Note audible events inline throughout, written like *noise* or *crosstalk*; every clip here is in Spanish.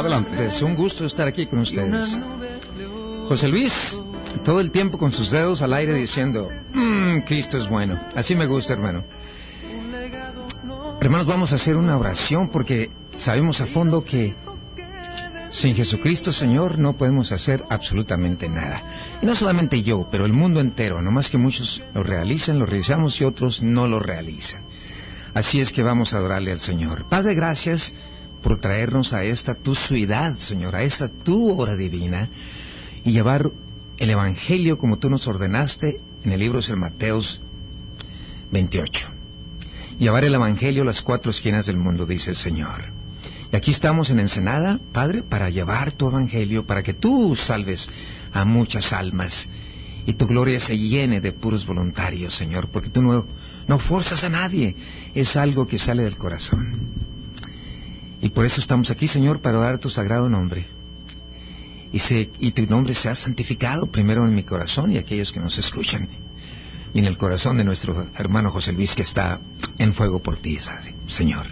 Adelante. Es un gusto estar aquí con ustedes. José Luis, todo el tiempo con sus dedos al aire diciendo, mmm, Cristo es bueno. Así me gusta, hermano. Hermanos, vamos a hacer una oración porque sabemos a fondo que sin Jesucristo, Señor, no podemos hacer absolutamente nada. Y no solamente yo, pero el mundo entero, no más que muchos lo realizan, lo realizamos y otros no lo realizan. Así es que vamos a adorarle al Señor. Padre, gracias por traernos a esta tu ciudad, Señor, a esta tu hora divina y llevar el Evangelio como tú nos ordenaste en el libro de Mateos 28. Llevar el Evangelio a las cuatro esquinas del mundo, dice el Señor. Y aquí estamos en Ensenada, Padre, para llevar tu Evangelio, para que tú salves a muchas almas y tu gloria se llene de puros voluntarios, Señor, porque tú no, no forzas a nadie, es algo que sale del corazón. Y por eso estamos aquí, Señor, para dar tu sagrado nombre. Y, tu nombre sea santificado primero en mi corazón y aquellos que nos escuchan. Y en el corazón de nuestro hermano José Luis que está en fuego por ti, Señor.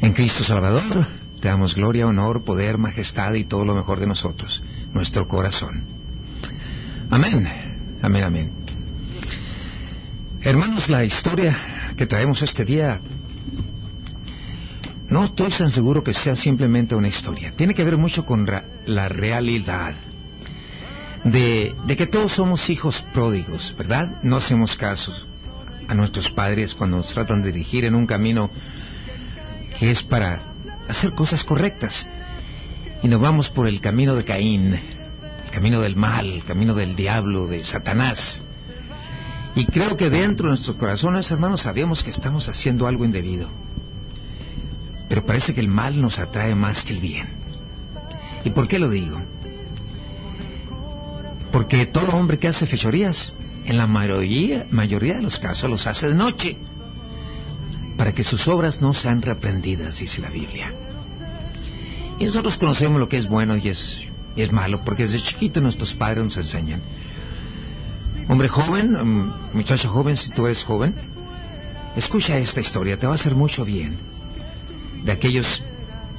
En Cristo Salvador te damos gloria, honor, poder, majestad y todo lo mejor de nosotros, nuestro corazón. Amén, amén, amén. Hermanos, la historia que traemos este día no estoy tan seguro que sea simplemente una historia. Tiene que ver mucho con la realidad de, que todos somos hijos pródigos, ¿verdad? No hacemos caso a nuestros padres cuando nos tratan de dirigir en un camino que es para hacer cosas correctas. Y nos vamos por el camino de Caín, el camino del mal, el camino del diablo, de Satanás. Y creo que dentro de nuestros corazones, hermanos, sabemos que estamos haciendo algo indebido. Pero parece que el mal nos atrae más que el bien. ¿Y por qué lo digo? Porque todo hombre que hace fechorías, en la mayoría, mayoría de los casos los hace de noche, para que sus obras no sean reprendidas, dice la Biblia. Y nosotros conocemos lo que es bueno y es, y es malo, porque desde chiquito nuestros padres nos enseñan. Hombre joven, um, muchacho joven, si tú eres joven, escucha esta historia, te va a hacer mucho bien de aquellos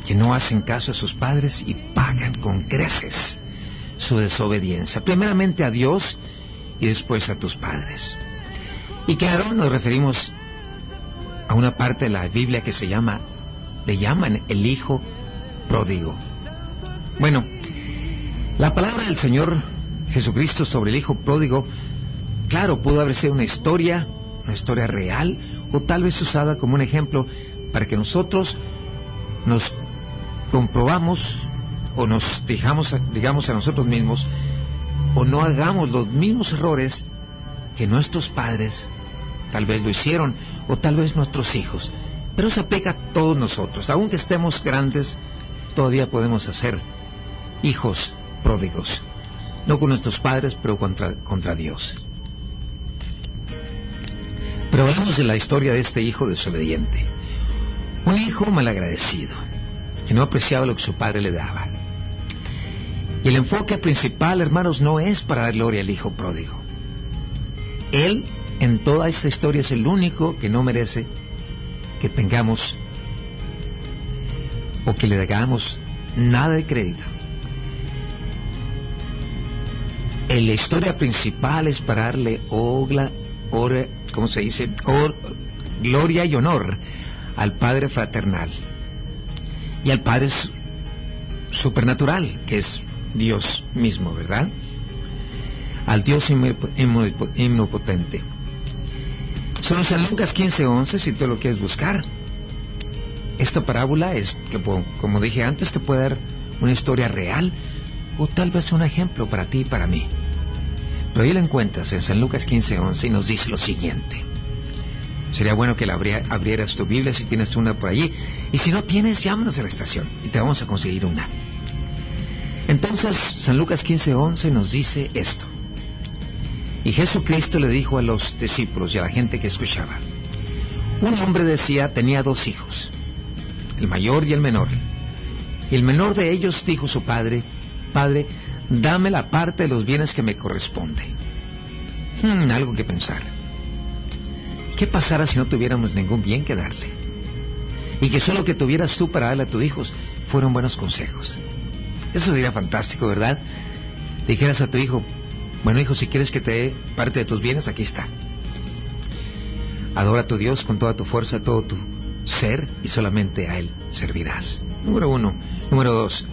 que no hacen caso a sus padres y pagan con creces su desobediencia, primeramente a Dios y después a tus padres. Y claro, nos referimos a una parte de la Biblia que se llama, le llaman el Hijo Pródigo. Bueno, la palabra del Señor Jesucristo sobre el Hijo Pródigo, claro, pudo haber sido una historia, una historia real, o tal vez usada como un ejemplo para que nosotros nos comprobamos o nos fijamos, digamos, a nosotros mismos, o no hagamos los mismos errores que nuestros padres tal vez lo hicieron, o tal vez nuestros hijos. Pero se aplica a todos nosotros. Aunque estemos grandes, todavía podemos hacer hijos pródigos. No con nuestros padres, pero contra, contra Dios. Pero hablamos de la historia de este hijo desobediente. Un hijo malagradecido, que no apreciaba lo que su padre le daba. Y el enfoque principal, hermanos, no es para dar gloria al hijo pródigo. Él, en toda esta historia, es el único que no merece que tengamos o que le hagamos nada de crédito. En la historia principal es para darle ogla, or, ¿cómo se dice? Or, gloria y honor al Padre fraternal y al Padre supernatural, que es Dios mismo, ¿verdad? Al Dios omnipotente. Son San Lucas 15:11, si tú lo quieres buscar. Esta parábola es, que como dije antes, te puede dar una historia real o tal vez un ejemplo para ti y para mí. Pero ahí la encuentras en San Lucas 15:11 y nos dice lo siguiente. Sería bueno que la abrieras tu Biblia si tienes una por allí. Y si no tienes, llámanos a la estación y te vamos a conseguir una. Entonces, San Lucas 15:11 nos dice esto. Y Jesucristo le dijo a los discípulos y a la gente que escuchaba, un hombre decía tenía dos hijos, el mayor y el menor. Y el menor de ellos dijo su padre, Padre, dame la parte de los bienes que me corresponde. Hmm, algo que pensar. ¿Qué pasara si no tuviéramos ningún bien que darle? Y que solo que tuvieras tú para darle a tus hijos fueron buenos consejos. Eso sería fantástico, ¿verdad? Dijeras a tu hijo, bueno hijo, si quieres que te dé parte de tus bienes, aquí está. Adora a tu Dios con toda tu fuerza, todo tu ser y solamente a Él servirás. Número uno. Número dos.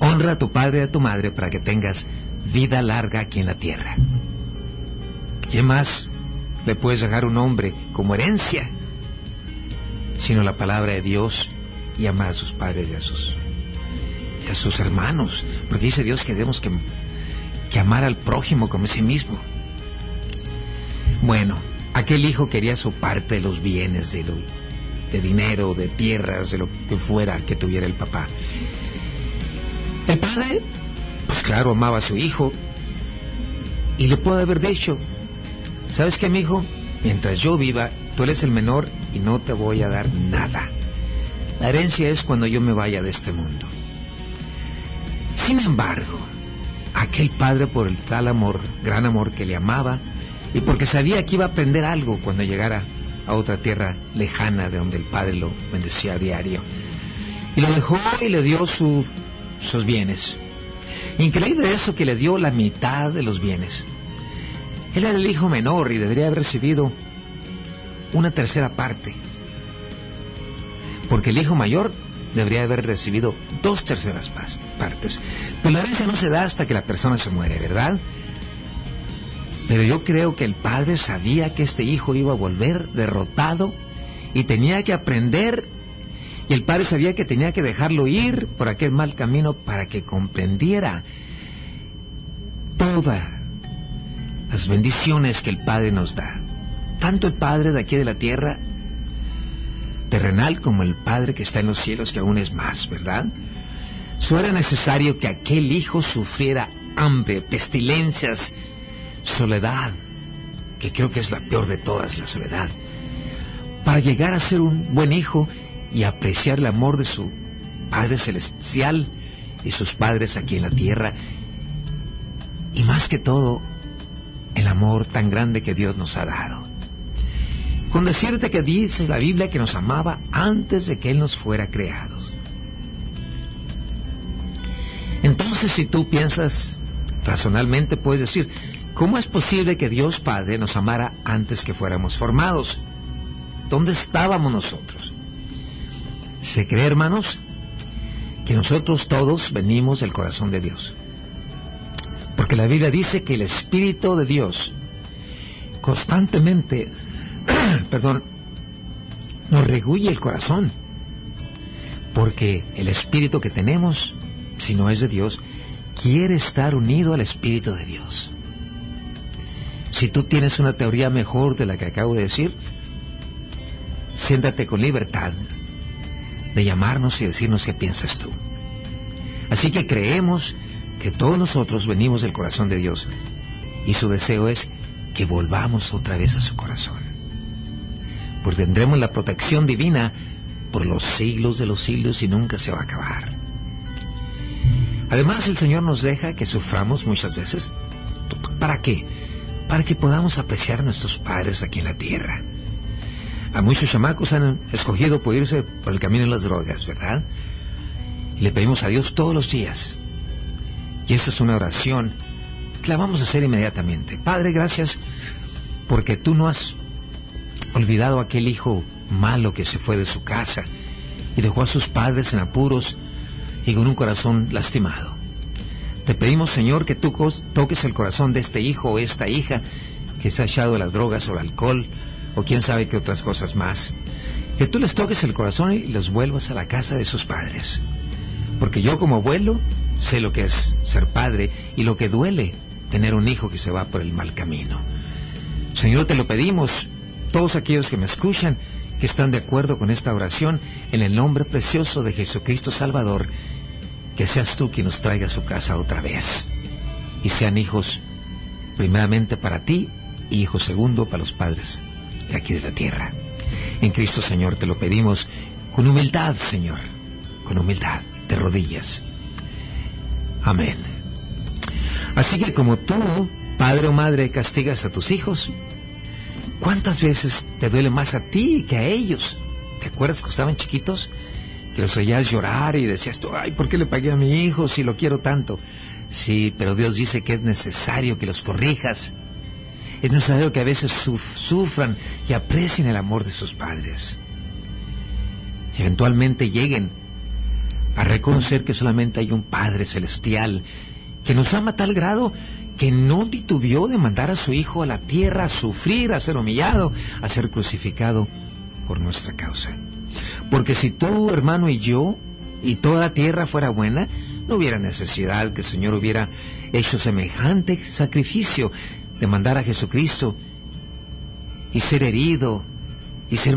Honra a tu padre y a tu madre para que tengas vida larga aquí en la tierra. ¿Qué más le puedes dejar un hombre como herencia? Sino la palabra de Dios y amar a sus padres y a sus, y a sus hermanos. Porque dice Dios que debemos que, amar al prójimo como a sí mismo. Bueno, aquel hijo quería su parte de los bienes, de, de dinero, de tierras, de lo que fuera que tuviera el papá. El padre, pues claro, amaba a su hijo y le puede haber dicho, ¿sabes qué, mi hijo? Mientras yo viva, tú eres el menor y no te voy a dar nada. La herencia es cuando yo me vaya de este mundo. Sin embargo, aquel padre por el tal amor, gran amor que le amaba, y porque sabía que iba a aprender algo cuando llegara a otra tierra lejana de donde el padre lo bendecía a diario. Y lo dejó y le dio sus bienes. Increíble eso que le dio la mitad de los bienes. Él era el hijo menor y debería haber recibido una tercera parte. Porque el hijo mayor debería haber recibido dos terceras partes. Pero la herencia no se da hasta que la persona se muere, ¿verdad? Pero yo creo que el padre sabía que este hijo iba a volver derrotado y tenía que aprender. Y el padre sabía que tenía que dejarlo ir por aquel mal camino para que comprendiera todas las bendiciones que el Padre nos da. Tanto el Padre de aquí de la tierra terrenal como el Padre que está en los cielos, que aún es más, ¿verdad? Eso era necesario que aquel hijo sufriera hambre, pestilencias, soledad, que creo que es la peor de todas, la soledad, para llegar a ser un buen hijo y apreciar el amor de su Padre Celestial y sus padres aquí en la tierra. Y más que todo, el amor tan grande que Dios nos ha dado. Con decirte que dice la Biblia que nos amaba antes de que Él nos fuera creados. Entonces, si tú piensas razonalmente, puedes decir, ¿Cómo es posible que Dios Padre nos amara antes que fuéramos formados? ¿Dónde estábamos nosotros? Se cree, hermanos, que nosotros todos venimos del corazón de Dios. La Biblia dice que el Espíritu de Dios constantemente, *clears throat* perdón, nos regulle el corazón. Porque el Espíritu que tenemos, si no es de Dios, quiere estar unido al Espíritu de Dios. Si tú tienes una teoría mejor de la que acabo de decir, siéntate con libertad de llamarnos y decirnos qué piensas tú. Así que creemos que todos nosotros venimos del corazón de Dios y su deseo es que volvamos otra vez a su corazón. Porque tendremos la protección divina por los siglos de los siglos y nunca se va a acabar. Además el Señor nos deja que suframos muchas veces. ¿Para qué? para que podamos apreciar a nuestros padres aquí en la tierra. A muchos chamacos han escogido por irse por el camino de las drogas, ¿verdad? Le pedimos a Dios todos los días. Y esta es una oración que la vamos a hacer inmediatamente. Padre, gracias porque tú no has olvidado a aquel hijo malo que se fue de su casa y dejó a sus padres en apuros y con un corazón lastimado. Te pedimos, Señor, que tú toques el corazón de este hijo o esta hija que se ha echado las drogas o el alcohol o quién sabe qué otras cosas más. Que tú les toques el corazón y los vuelvas a la casa de sus padres. Porque yo como abuelo sé lo que es ser padre y lo que duele tener un hijo que se va por el mal camino. Señor, te lo pedimos, todos aquellos que me escuchan, que están de acuerdo con esta oración, en el nombre precioso de Jesucristo Salvador, que seas tú quien nos traiga a su casa otra vez. Y sean hijos primeramente para ti y hijos segundo para los padres de aquí de la tierra. En Cristo Señor te lo pedimos con humildad, Señor, con humildad, de rodillas. Amén. Así que como tú, padre o madre, castigas a tus hijos, ¿cuántas veces te duele más a ti que a ellos? ¿Te acuerdas que estaban chiquitos? que los oías llorar y decías tú, ay, ¿por qué le pagué a mi hijo si lo quiero tanto? Sí, pero Dios dice que es necesario que los corrijas. Es necesario que a veces sufran y aprecien el amor de sus padres. Y eventualmente lleguen a reconocer que solamente hay un Padre celestial que nos ama a tal grado que no titubeó de mandar a su Hijo a la tierra a sufrir, a ser humillado, a ser crucificado por nuestra causa. Porque si tú, hermano, y yo, y toda tierra fuera buena, no hubiera necesidad que el Señor hubiera hecho semejante sacrificio de mandar a Jesucristo y ser herido y ser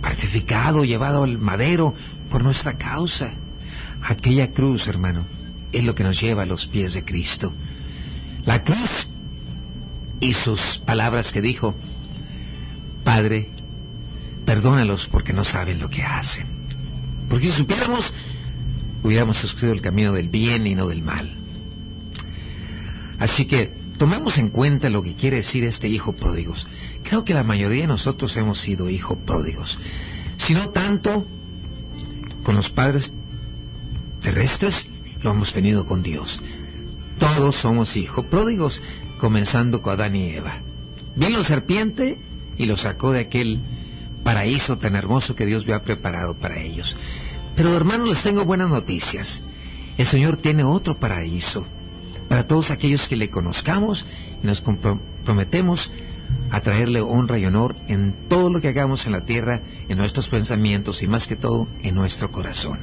partificado, llevado al madero por nuestra causa. Aquella cruz, hermano, es lo que nos lleva a los pies de Cristo. La cruz y sus palabras que dijo, Padre, perdónalos porque no saben lo que hacen. Porque si supiéramos, hubiéramos escogido el camino del bien y no del mal. Así que tomemos en cuenta lo que quiere decir este hijo pródigos. Creo que la mayoría de nosotros hemos sido hijos pródigos. Si no tanto con los padres terrestres, lo hemos tenido con Dios. Todos somos hijos pródigos, comenzando con Adán y Eva. Vino la serpiente y lo sacó de aquel paraíso tan hermoso que Dios había preparado para ellos. Pero hermanos, les tengo buenas noticias. El Señor tiene otro paraíso para todos aquellos que le conozcamos y nos comprometemos a traerle honra y honor en todo lo que hagamos en la tierra, en nuestros pensamientos y más que todo en nuestro corazón.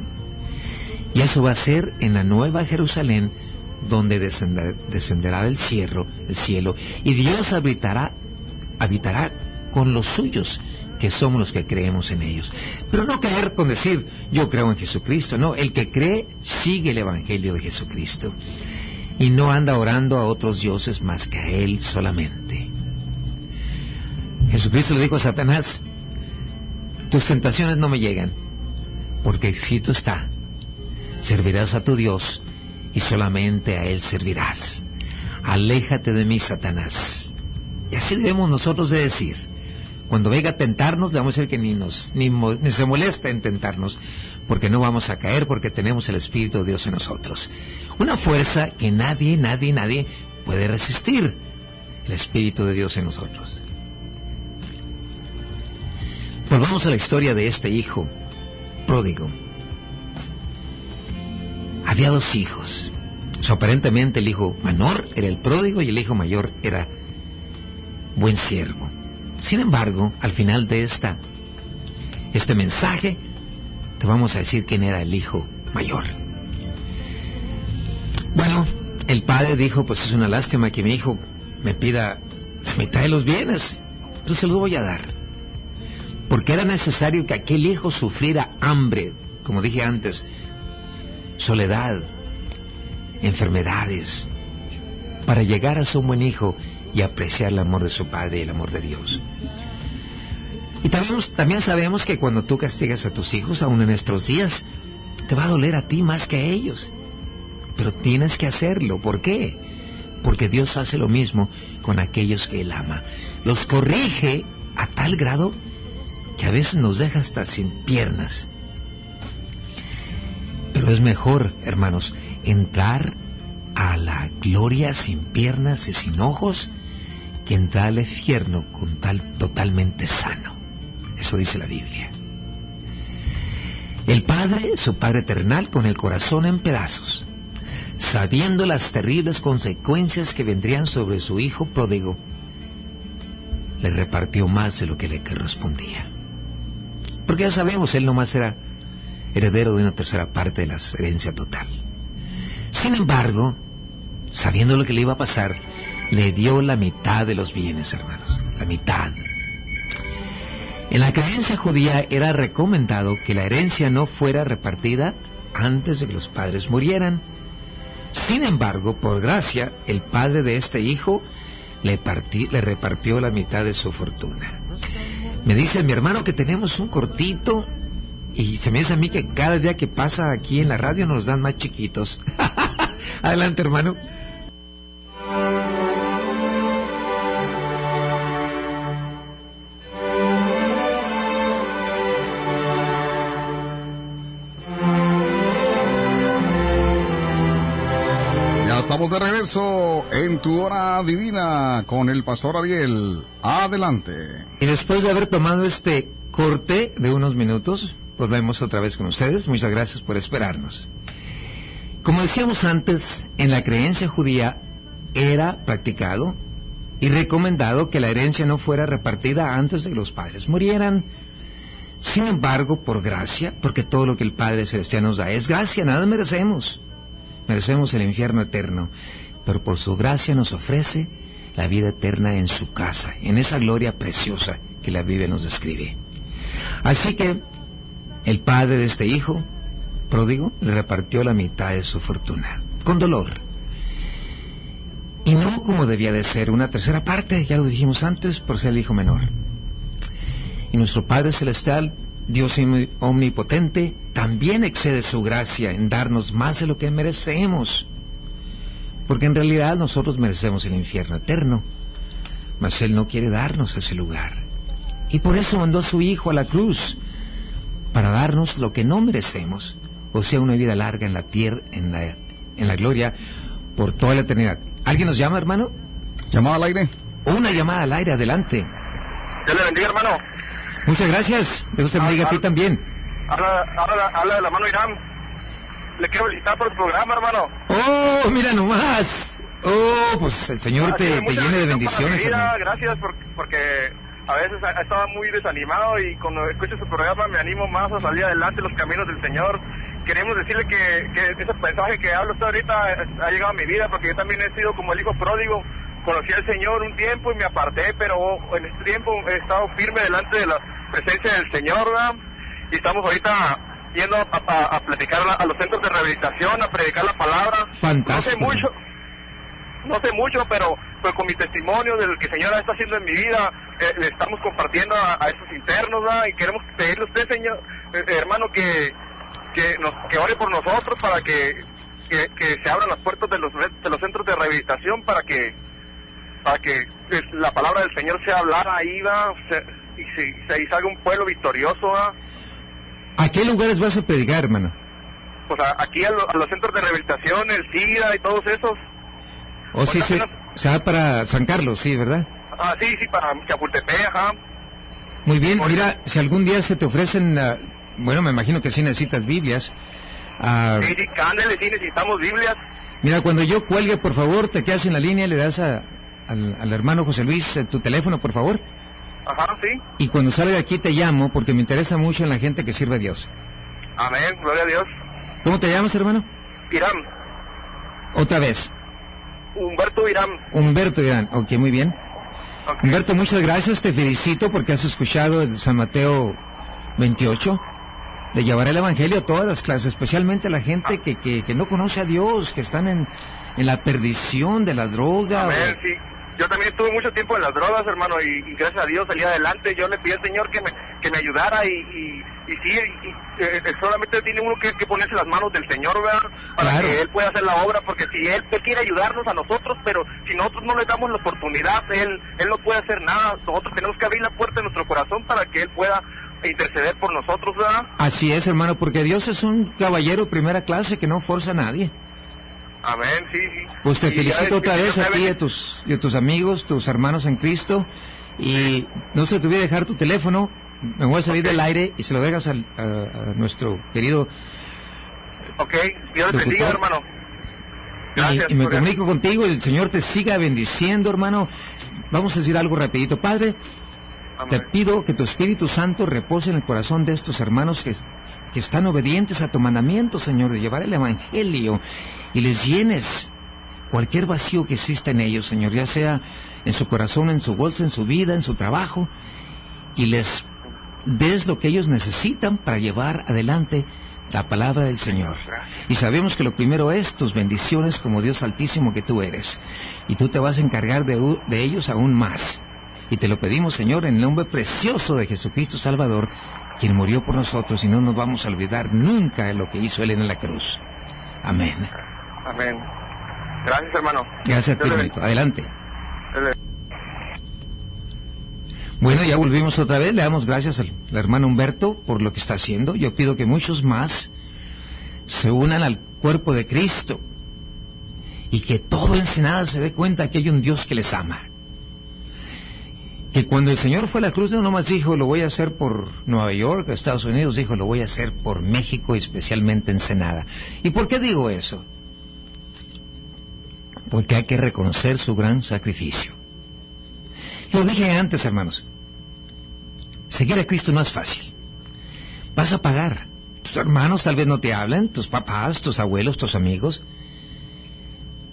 Y eso va a ser en la nueva Jerusalén, donde descenderá del cielo, el cielo, y Dios habitará, habitará con los suyos, que somos los que creemos en ellos. Pero no caer con decir, yo creo en Jesucristo, no, el que cree sigue el Evangelio de Jesucristo y no anda orando a otros dioses más que a Él solamente. Jesucristo le dijo a Satanás, tus tentaciones no me llegan, porque escrito está, servirás a tu Dios y solamente a Él servirás. Aléjate de mí, Satanás. Y así debemos nosotros de decir. Cuando venga a tentarnos, le vamos decir que ni, nos, ni, ni se molesta en tentarnos, porque no vamos a caer, porque tenemos el Espíritu de Dios en nosotros. Una fuerza que nadie, nadie, nadie puede resistir. El Espíritu de Dios en nosotros. Volvamos a la historia de este hijo pródigo. Había dos hijos. aparentemente el hijo menor era el pródigo y el hijo mayor era buen siervo. Sin embargo, al final de esta, este mensaje, te vamos a decir quién era el hijo mayor. Bueno, el padre dijo, pues es una lástima que mi hijo me pida la mitad de los bienes, pero se los voy a dar porque era necesario que aquel hijo sufriera hambre, como dije antes, soledad, enfermedades, para llegar a ser un buen hijo y apreciar el amor de su padre y el amor de Dios. Y también, sabemos que cuando tú castigas a tus hijos, aún en estos días, te va a doler a ti más que a ellos. Pero tienes que hacerlo. ¿Por qué? Porque Dios hace lo mismo con aquellos que Él ama. Los corrige a tal grado que a veces nos deja hasta sin piernas. Pero es mejor, hermanos, entrar a la gloria sin piernas y sin ojos que entrar al infierno con tal totalmente sano. Eso dice la Biblia. El Padre, su Padre eternal, con el corazón en pedazos, sabiendo las terribles consecuencias que vendrían sobre su Hijo pródigo, le repartió más de lo que le correspondía. Porque ya sabemos, él nomás era heredero de una tercera parte de la herencia total. Sin embargo, sabiendo lo que le iba a pasar, le dio la mitad de los bienes, hermanos. La mitad. En la creencia judía era recomendado que la herencia no fuera repartida antes de que los padres murieran. Sin embargo, por gracia, el padre de este hijo le, le repartió la mitad de su fortuna. Me dice mi hermano que tenemos un cortito y se me dice a mí que cada día que pasa aquí en la radio nos dan más chiquitos. *laughs* Adelante, hermano. En tu hora divina con el pastor Ariel. Adelante. Y después de haber tomado este corte de unos minutos, volvemos otra vez con ustedes. Muchas gracias por esperarnos. Como decíamos antes, en la creencia judía era practicado y recomendado que la herencia no fuera repartida antes de que los padres murieran. Sin embargo, por gracia, porque todo lo que el Padre Celestial nos da es gracia, nada merecemos. Merecemos el infierno eterno, pero por su gracia nos ofrece la vida eterna en su casa, en esa gloria preciosa que la Biblia nos describe. Así que el padre de este hijo pródigo le repartió la mitad de su fortuna, con dolor. Y no como debía de ser, una tercera parte, ya lo dijimos antes, por ser el hijo menor. Y nuestro Padre Celestial, Dios omnipotente, también excede su gracia en darnos más de lo que merecemos. Porque en realidad nosotros merecemos el infierno eterno, mas Él no quiere darnos ese lugar. Y por eso mandó a su Hijo a la cruz, para darnos lo que no merecemos, o sea, una vida larga en la tierra, en la, en la gloria, por toda la eternidad. ¿Alguien nos llama, hermano? ¿Llamada al aire? Una llamada al aire, adelante. Dios le bendiga, hermano. Muchas gracias. Dios te bendiga a ti también. Habla, habla, habla de la mano Irán. Le quiero felicitar por el programa, hermano. Oh, mira nomás. Oh, pues el Señor Ha te, te llene de bendiciones, vida. Gracias por- porque a veces estaba muy desanimado y cuando escucho su programa me animo más a salir adelante los caminos del Señor. Queremos decirle que, que ese mensaje que habla usted ahorita ha llegado a mi vida porque yo también he sido como el hijo pródigo. Conocí al Señor un tiempo y me aparté, pero en este tiempo he estado firme delante de la presencia del Señor, ¿verdad? Y estamos ahorita yendo a, a- a platicar a, a los centros de rehabilitación, a predicar la palabra. Fantástico. No sé mucho, no sé mucho, pero, pero con mi testimonio de lo que el Señor está haciendo en mi vida, eh, le estamos compartiendo a, a estos internos, ¿verdad? Y queremos pedirle a usted, Señor, eh, eh, hermano, que, que, nos, que ore por nosotros para que, que, que se abran las puertas de los, de los centros de rehabilitación para que, para que eh, la palabra del Señor sea hablada ahí. Se- y, se, se- y salga un pueblo victorioso, ¿verdad? ¿A qué lugares vas a predicar, hermano? Pues a- aquí a, lo- a los centros de rehabilitación, el SIDA y todos esos. O sí, Pues se, apenas- se va para San Carlos, sí, ¿verdad? Ah, sí, sí, para Chapultepec, ajá. Muy bien, Oye. mira, si algún día se te ofrecen, ah, bueno, me imagino que sí necesitas Biblias. Ah, Sí, sí, cándele, sí, necesitamos Biblias. mira, cuando yo cuelgue, por favor, te quedas en la línea, le das a- al, al hermano José Luis eh, tu teléfono, por favor. Ajá, sí. Y cuando salga aquí te llamo porque me interesa mucho en la gente que sirve a Dios. Amén, gloria a Dios. ¿Cómo te llamas, hermano? Irán, Otra vez. Humberto Irán. Humberto Irán. Ok, muy bien. Humberto, muchas gracias. Te felicito porque has escuchado el San Mateo 28. De llevar el Evangelio a todas las clases, especialmente a la gente que, que, que no conoce a Dios, que están en, en la perdición de la droga. Amén, o- sí. Yo también estuve mucho tiempo en las drogas, hermano, y, y gracias a Dios salí adelante. Yo le pedí al Señor que me, que me ayudara y, y, y sí, eh, eh, solamente tiene uno que, que ponerse las manos del Señor, ¿verdad? Para Claro. que Él pueda hacer la obra, porque si él, él quiere ayudarnos a nosotros, pero si nosotros no le damos la oportunidad, Él, él no puede hacer nada. Nosotros tenemos que abrir la puerta de nuestro corazón para que Él pueda interceder por nosotros, ¿verdad? Así es, hermano, porque Dios es un caballero primera clase que no forza a nadie. Amén, sí, sí. Pues te Y felicito otra vez a ti y a tus, y a tus amigos, tus hermanos en Cristo. Y no se te olvide dejar tu teléfono. Me voy a salir del aire y se lo dejas al- a, a nuestro querido Ok, Dios les bendiga, hermano. Y- Gracias y, me por- comunico contigo, el Señor te siga bendiciendo, hermano. Vamos a decir algo rapidito. Padre, te pido que tu Espíritu Santo repose en el corazón de estos hermanos que, que están obedientes a tu mandamiento, Señor, de llevar el Evangelio y les llenes cualquier vacío que exista en ellos, Señor, ya sea en su corazón, en su bolsa, en su vida, en su trabajo, y les des lo que ellos necesitan para llevar adelante la palabra del Señor. Y sabemos que lo primero es tus bendiciones como Dios altísimo que tú eres. Y tú te vas a encargar de, ellos aún más. Y te lo pedimos, Señor, en el nombre precioso de Jesucristo Salvador, quien murió por nosotros y no nos vamos a olvidar nunca de lo que hizo Él en la cruz. Amén. Amén. Gracias, hermano. Gracias a ti, hermanito. Adelante. Bueno, ya volvimos otra vez. Le damos gracias al, al hermano Humberto por lo que está haciendo. Yo pido que muchos más se unan al cuerpo de Cristo y que todo Ensenada se dé cuenta que hay un Dios que les ama. Que cuando el Señor fue a la cruz no nomás dijo lo voy a hacer por Nueva York, Estados Unidos, dijo lo voy a hacer por México especialmente Ensenada. ¿Y por qué digo eso? Porque hay que reconocer su gran sacrificio. Lo dije antes, hermanos. Seguir a Cristo no es fácil. Vas a pagar. Tus hermanos tal vez no te hablan, tus papás, tus abuelos, tus amigos.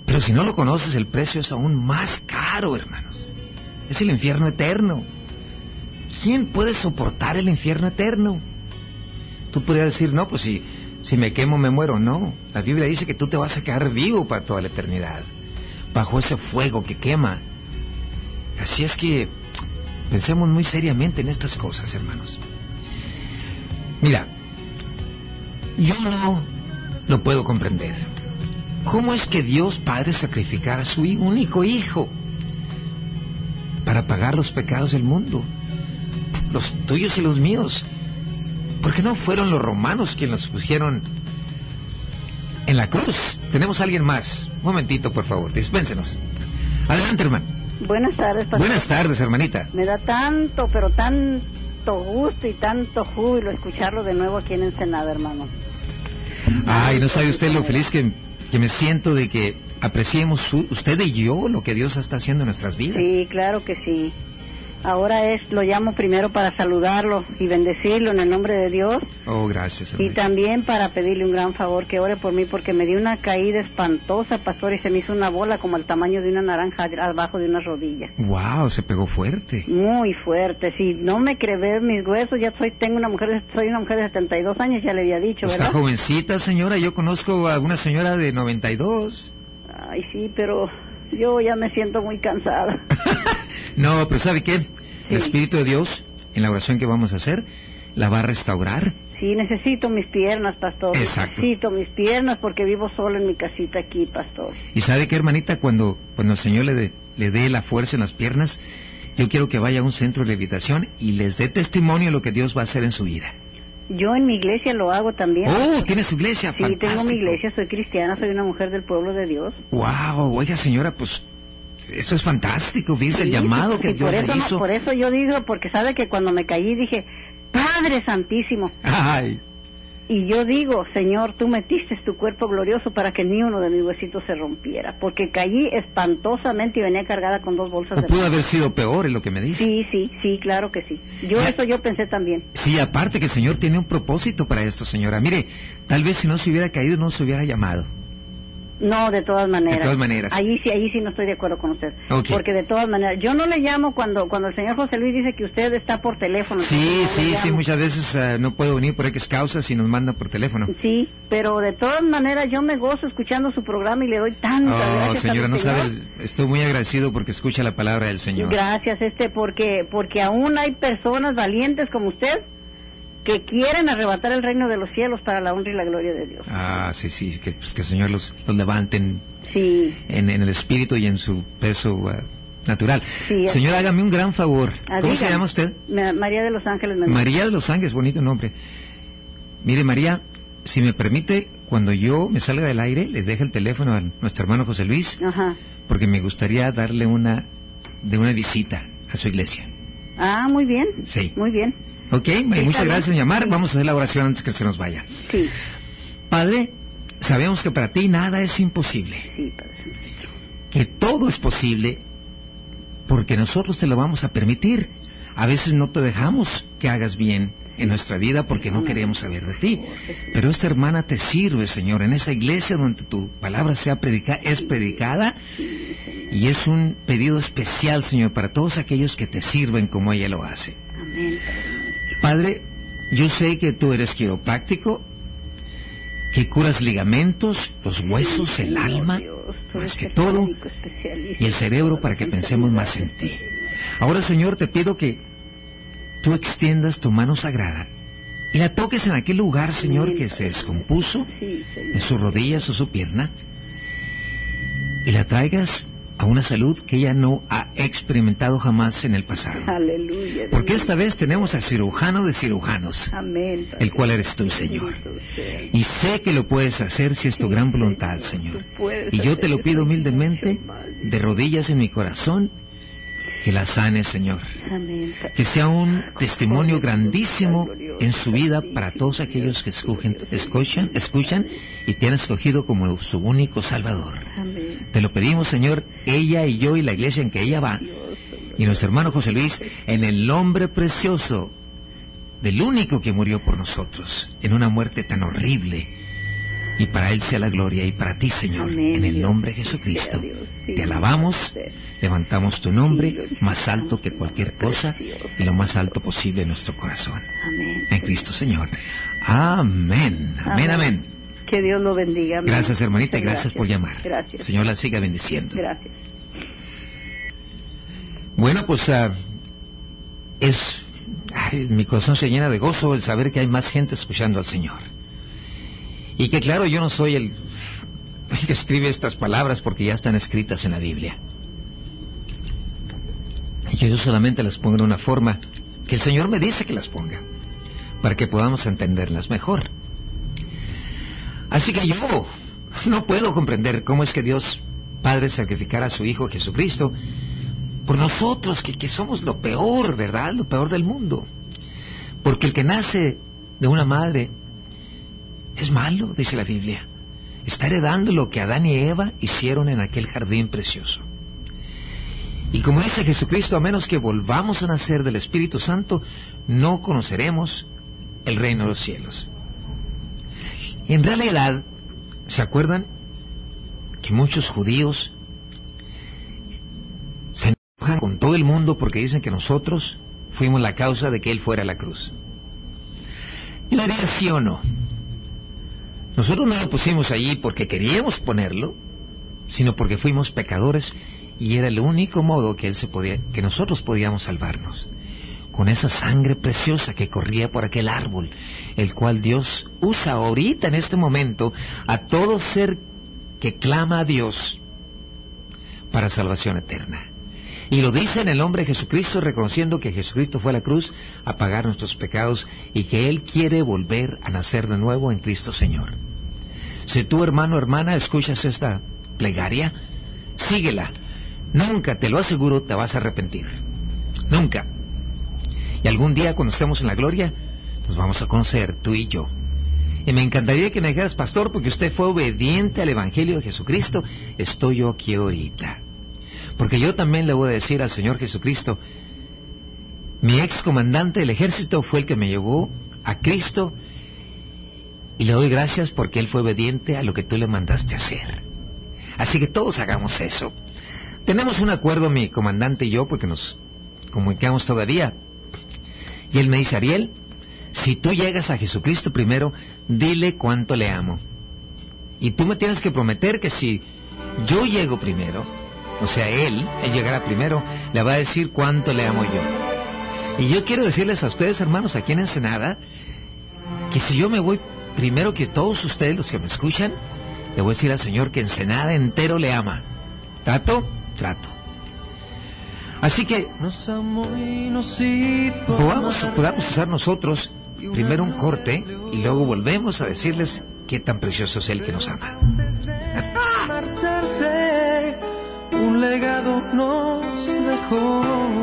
Pero si no lo conoces, el precio es aún más caro, hermanos. Es el infierno eterno. ¿Quién puede soportar el infierno eterno? Tú podrías decir, no, pues si, si me quemo me muero. No, la Biblia dice que tú te vas a quedar vivo para toda la eternidad, bajo ese fuego que quema. Así es que pensemos muy seriamente en estas cosas, hermanos. Mira, yo no lo puedo comprender. ¿Cómo es que Dios Padre sacrificara a su único hijo para pagar los pecados del mundo? Los tuyos y los míos. ¿Por qué no fueron los romanos quienes los pusieron en la cruz? Tenemos a alguien más. Un momentito, por favor, dispénsenos. Adelante, hermano. Buenas tardes, pastor. Buenas tardes, hermanita. Me da tanto, pero tanto gusto y tanto júbilo escucharlo de nuevo aquí en Ensenada, hermano. Ay, no sabe usted lo feliz que, que me siento de que apreciemos su- usted y yo lo que Dios está haciendo en nuestras vidas. Sí, claro que sí. Ahora es, lo llamo primero para saludarlo y bendecirlo en el nombre de Dios Oh, gracias, y hermanita. también para pedirle un gran favor que ore por mí porque me dio una caída espantosa, pastor, y se me hizo una bola como el tamaño de una naranja abajo de una rodilla. Wow, se pegó fuerte. Muy fuerte. Si no me cree ver mis huesos, ya soy tengo una mujer, de- soy una mujer de 72 años, ya le había dicho, Está ¿verdad? jovencita, señora. Yo conozco a una señora de 92. Ay, sí, pero yo ya me siento muy cansada. *laughs* no, pero ¿sabe qué? Sí. El Espíritu de Dios, en la oración que vamos a hacer, la va a restaurar. Sí, necesito mis piernas, pastor. Exacto. Necesito mis piernas porque vivo solo en mi casita aquí, pastor. Y sabe qué, hermanita, cuando, cuando el Señor le dé, le dé la fuerza en las piernas, yo quiero que vaya a un centro de levitación y les dé testimonio de lo que Dios va a hacer en su vida. Yo en mi iglesia lo hago también. Oh, tiene su iglesia. Sí, tengo fantástico. mi iglesia, soy cristiana, soy una mujer del pueblo de Dios. Wow, oiga, señora, pues eso es fantástico. Fíjese el Sí, llamado sí, que Dios por le eso, no- hizo. por eso yo digo, porque sabe que cuando me caí dije, Padre Santísimo, Ay, Y yo digo, Señor, tú metiste tu cuerpo glorioso para que ni uno de mis huesitos se rompiera, porque caí espantosamente y venía cargada con dos bolsas no de pudo haber sido peor, es lo que me dice. Sí, sí, sí, claro que sí. Yo Ya. eso yo pensé también. Sí, aparte que el Señor tiene un propósito para esto, señora. Mire, tal vez si no se hubiera caído, no se hubiera llamado. No, de todas maneras. De todas maneras. Ahí sí, ahí sí no estoy de acuerdo con usted. Ok. Porque de todas maneras, yo no le llamo cuando cuando el señor José Luis dice que usted está por teléfono. Sí, no sí, sí, muchas veces eh, no puedo venir por X causas y nos mandan por teléfono. Sí, pero de todas maneras yo me gozo escuchando su programa y le doy tantas Oh, gracias señora, no Señor. sabe, estoy muy agradecido porque escucha la palabra del Señor. Gracias, este, porque porque aún hay personas valientes como usted que quieren arrebatar el reino de los cielos para la honra y la gloria de Dios. Ah, sí, sí, que, pues, que el Señor los, los levanten Sí, en, en el espíritu y en su peso eh, natural. Sí, Señora, hágame un gran favor. Ah, ¿Cómo se llama usted? Ma- María de los Ángeles Mendoza. María de los Ángeles, bonito nombre. Mire, María, si me permite, cuando yo me salga del aire, le deje el teléfono a nuestro hermano José Luis, Ajá. porque me gustaría darle una de una visita a su iglesia. Ah, muy bien. Sí. Muy bien. Ok, muchas gracias en llamar. Vamos a hacer la oración antes que se nos vaya. Sí, Padre, sabemos que para ti nada es imposible, sí, Padre que todo es posible, porque nosotros te lo vamos a permitir. A veces no te dejamos que hagas bien en nuestra vida porque no queremos saber de ti. Pero esta hermana te sirve, Señor, en esa iglesia donde tu palabra sea predica es predicada y es un pedido especial, Señor, para todos aquellos que te sirven como ella lo hace. Amén, Padre yo sé que tú eres quiropráctico, que curas ligamentos, los huesos, el alma, Dios, más que todo, y el cerebro para que pensemos más en ti. Ahora, Señor, te pido que tú extiendas tu mano sagrada y la toques en aquel lugar, Señor, que se descompuso, en sus rodillas o su pierna, y la traigas a una salud que ella no ha experimentado jamás en el pasado. Aleluya. Porque esta vez tenemos al cirujano de cirujanos, Amén. el cual eres tú, Señor. Y sé que lo puedes hacer si es tu gran voluntad, Señor. Y yo te lo pido humildemente, de rodillas en mi corazón, que la sane, Señor. Amén. Que sea un testimonio grandísimo en su vida para todos aquellos que escogen, escuchan, escuchan y te han escogido como su único Salvador. Amén. Te lo pedimos, Señor, ella y yo y la iglesia en que ella va, y nuestro hermano José Luis, en el nombre precioso del único que murió por nosotros, en una muerte tan horrible. Y para Él sea la gloria, y para ti, Señor, Amén, en el nombre de Jesucristo. Sea Dios, sí, Te alabamos, levantamos tu nombre más alto que cualquier cosa y lo más alto posible en nuestro corazón. Amén. En Cristo, Señor. Amén, amén, amén. Que Dios lo bendiga. Gracias, hermanita, y gracias por llamar. Gracias. Señor la siga bendiciendo. Gracias. Bueno, pues ah, es... ay, mi corazón se llena de gozo el saber que hay más gente escuchando al Señor. Y que claro, yo no soy el, el que escribe estas palabras porque ya están escritas en la Biblia. Y que yo solamente las pongo de una forma que el Señor me dice que las ponga, para que podamos entenderlas mejor. Así que yo no puedo comprender cómo es que Dios Padre sacrificara a su Hijo Jesucristo por nosotros, que, somos lo peor, ¿verdad? Lo peor del mundo. Porque el que nace de una madre es malo, dice la Biblia. Está heredando lo que Adán y Eva hicieron en aquel jardín precioso. Y como dice Jesucristo, a menos que volvamos a nacer del Espíritu Santo, no conoceremos el reino de los cielos. En realidad, ¿se acuerdan que muchos judíos se enojan con todo el mundo porque dicen que nosotros fuimos la causa de que Él fuera a la cruz? Yo diría sí o no. Nosotros no lo pusimos allí porque queríamos ponerlo, sino porque fuimos pecadores y era el único modo que él se podía, que nosotros podíamos salvarnos. Con esa sangre preciosa que corría por aquel árbol, el cual Dios usa ahorita en este momento a todo ser que clama a Dios para salvación eterna. Y lo dice en el nombre de Jesucristo, reconociendo que Jesucristo fue a la cruz a pagar nuestros pecados y que Él quiere volver a nacer de nuevo en Cristo Señor. Si tú, hermano, hermana, escuchas esta plegaria, síguela. Nunca, te lo aseguro, te vas a arrepentir. Nunca. Y algún día, cuando estemos en la gloria, nos vamos a conocer, tú y yo. Y me encantaría que me dijeras, pastor, porque usted fue obediente al Evangelio de Jesucristo, estoy yo aquí ahorita. Porque yo también le voy a decir al Señor Jesucristo, mi ex comandante del ejército fue el que me llevó a Cristo y le doy gracias porque él fue obediente a lo que tú le mandaste hacer. Así que todos hagamos eso. Tenemos un acuerdo mi comandante y yo porque nos comunicamos todavía. Y él me dice, Ariel, si tú llegas a Jesucristo primero, dile cuánto le amo. Y tú me tienes que prometer que si yo llego primero, o sea, él, él llegará primero, le va a decir cuánto le amo yo. Y yo quiero decirles a ustedes, hermanos, aquí en Ensenada, que si yo me voy primero que todos ustedes, los que me escuchan, le voy a decir al Señor que Ensenada entero le ama. ¿Trato? Trato. Así que podamos, podamos usar nosotros primero un corte y luego volvemos a decirles qué tan precioso es Él que nos ama. marcharse, un legado nos dejó.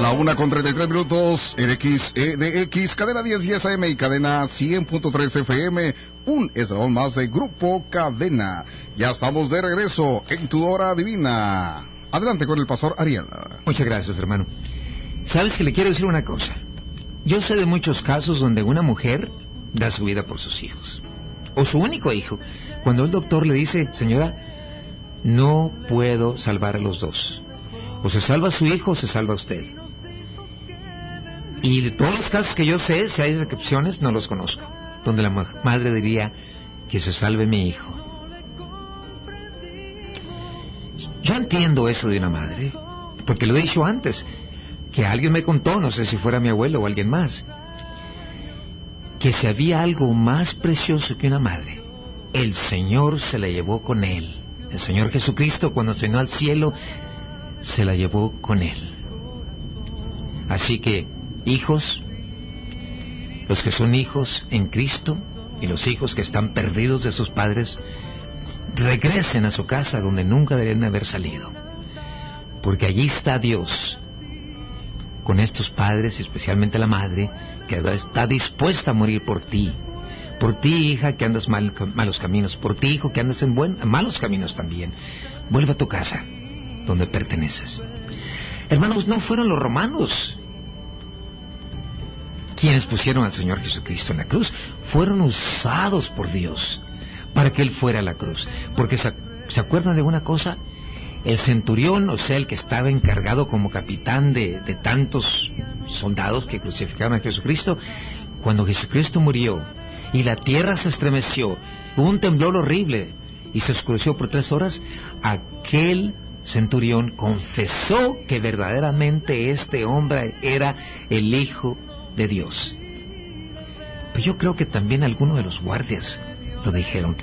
La una con 33 minutos, RX, EDX, cadena 10 y SM y cadena 100.3 FM, un eslabón más de Grupo Cadena. Ya estamos de regreso en tu hora divina. Adelante con el pastor Ariel. Muchas gracias, hermano. Sabes que le quiero decir una cosa. Yo sé de muchos casos donde una mujer da su vida por sus hijos. O su único hijo. Cuando el doctor le dice, señora, no puedo salvar a los dos. O se salva su hijo o se salva usted. Y de todos los casos que yo sé, si hay excepciones, no los conozco. Donde la ma- madre diría que se salve mi hijo. Yo entiendo eso de una madre, porque lo he dicho antes, que alguien me contó, no sé si fuera mi abuelo o alguien más, que si había algo más precioso que una madre, el Señor se la llevó con él. El Señor Jesucristo cuando cenó al cielo, se la llevó con él. Así que, hijos, los que son hijos en Cristo y los hijos que están perdidos de sus padres, regresen a su casa donde nunca deberían haber salido. Porque allí está Dios con estos padres y especialmente la madre que está dispuesta a morir por ti. Por ti, hija, que andas mal, malos caminos. Por ti, hijo, que andas en buen, malos caminos también. Vuelve a tu casa, donde perteneces. Hermanos, no fueron los romanos quienes pusieron al Señor Jesucristo en la cruz. Fueron usados por Dios para que Él fuera a la cruz. Porque se, ¿se acuerdan de una cosa? El centurión, o sea, el que estaba encargado como capitán de, de tantos soldados que crucificaron a Jesucristo, cuando Jesucristo murió y la tierra se estremeció, hubo un temblor horrible y se oscureció por tres horas, aquel centurión confesó que verdaderamente este hombre era el Hijo Dios. Pero yo creo que también algunos de los guardias lo dijeron.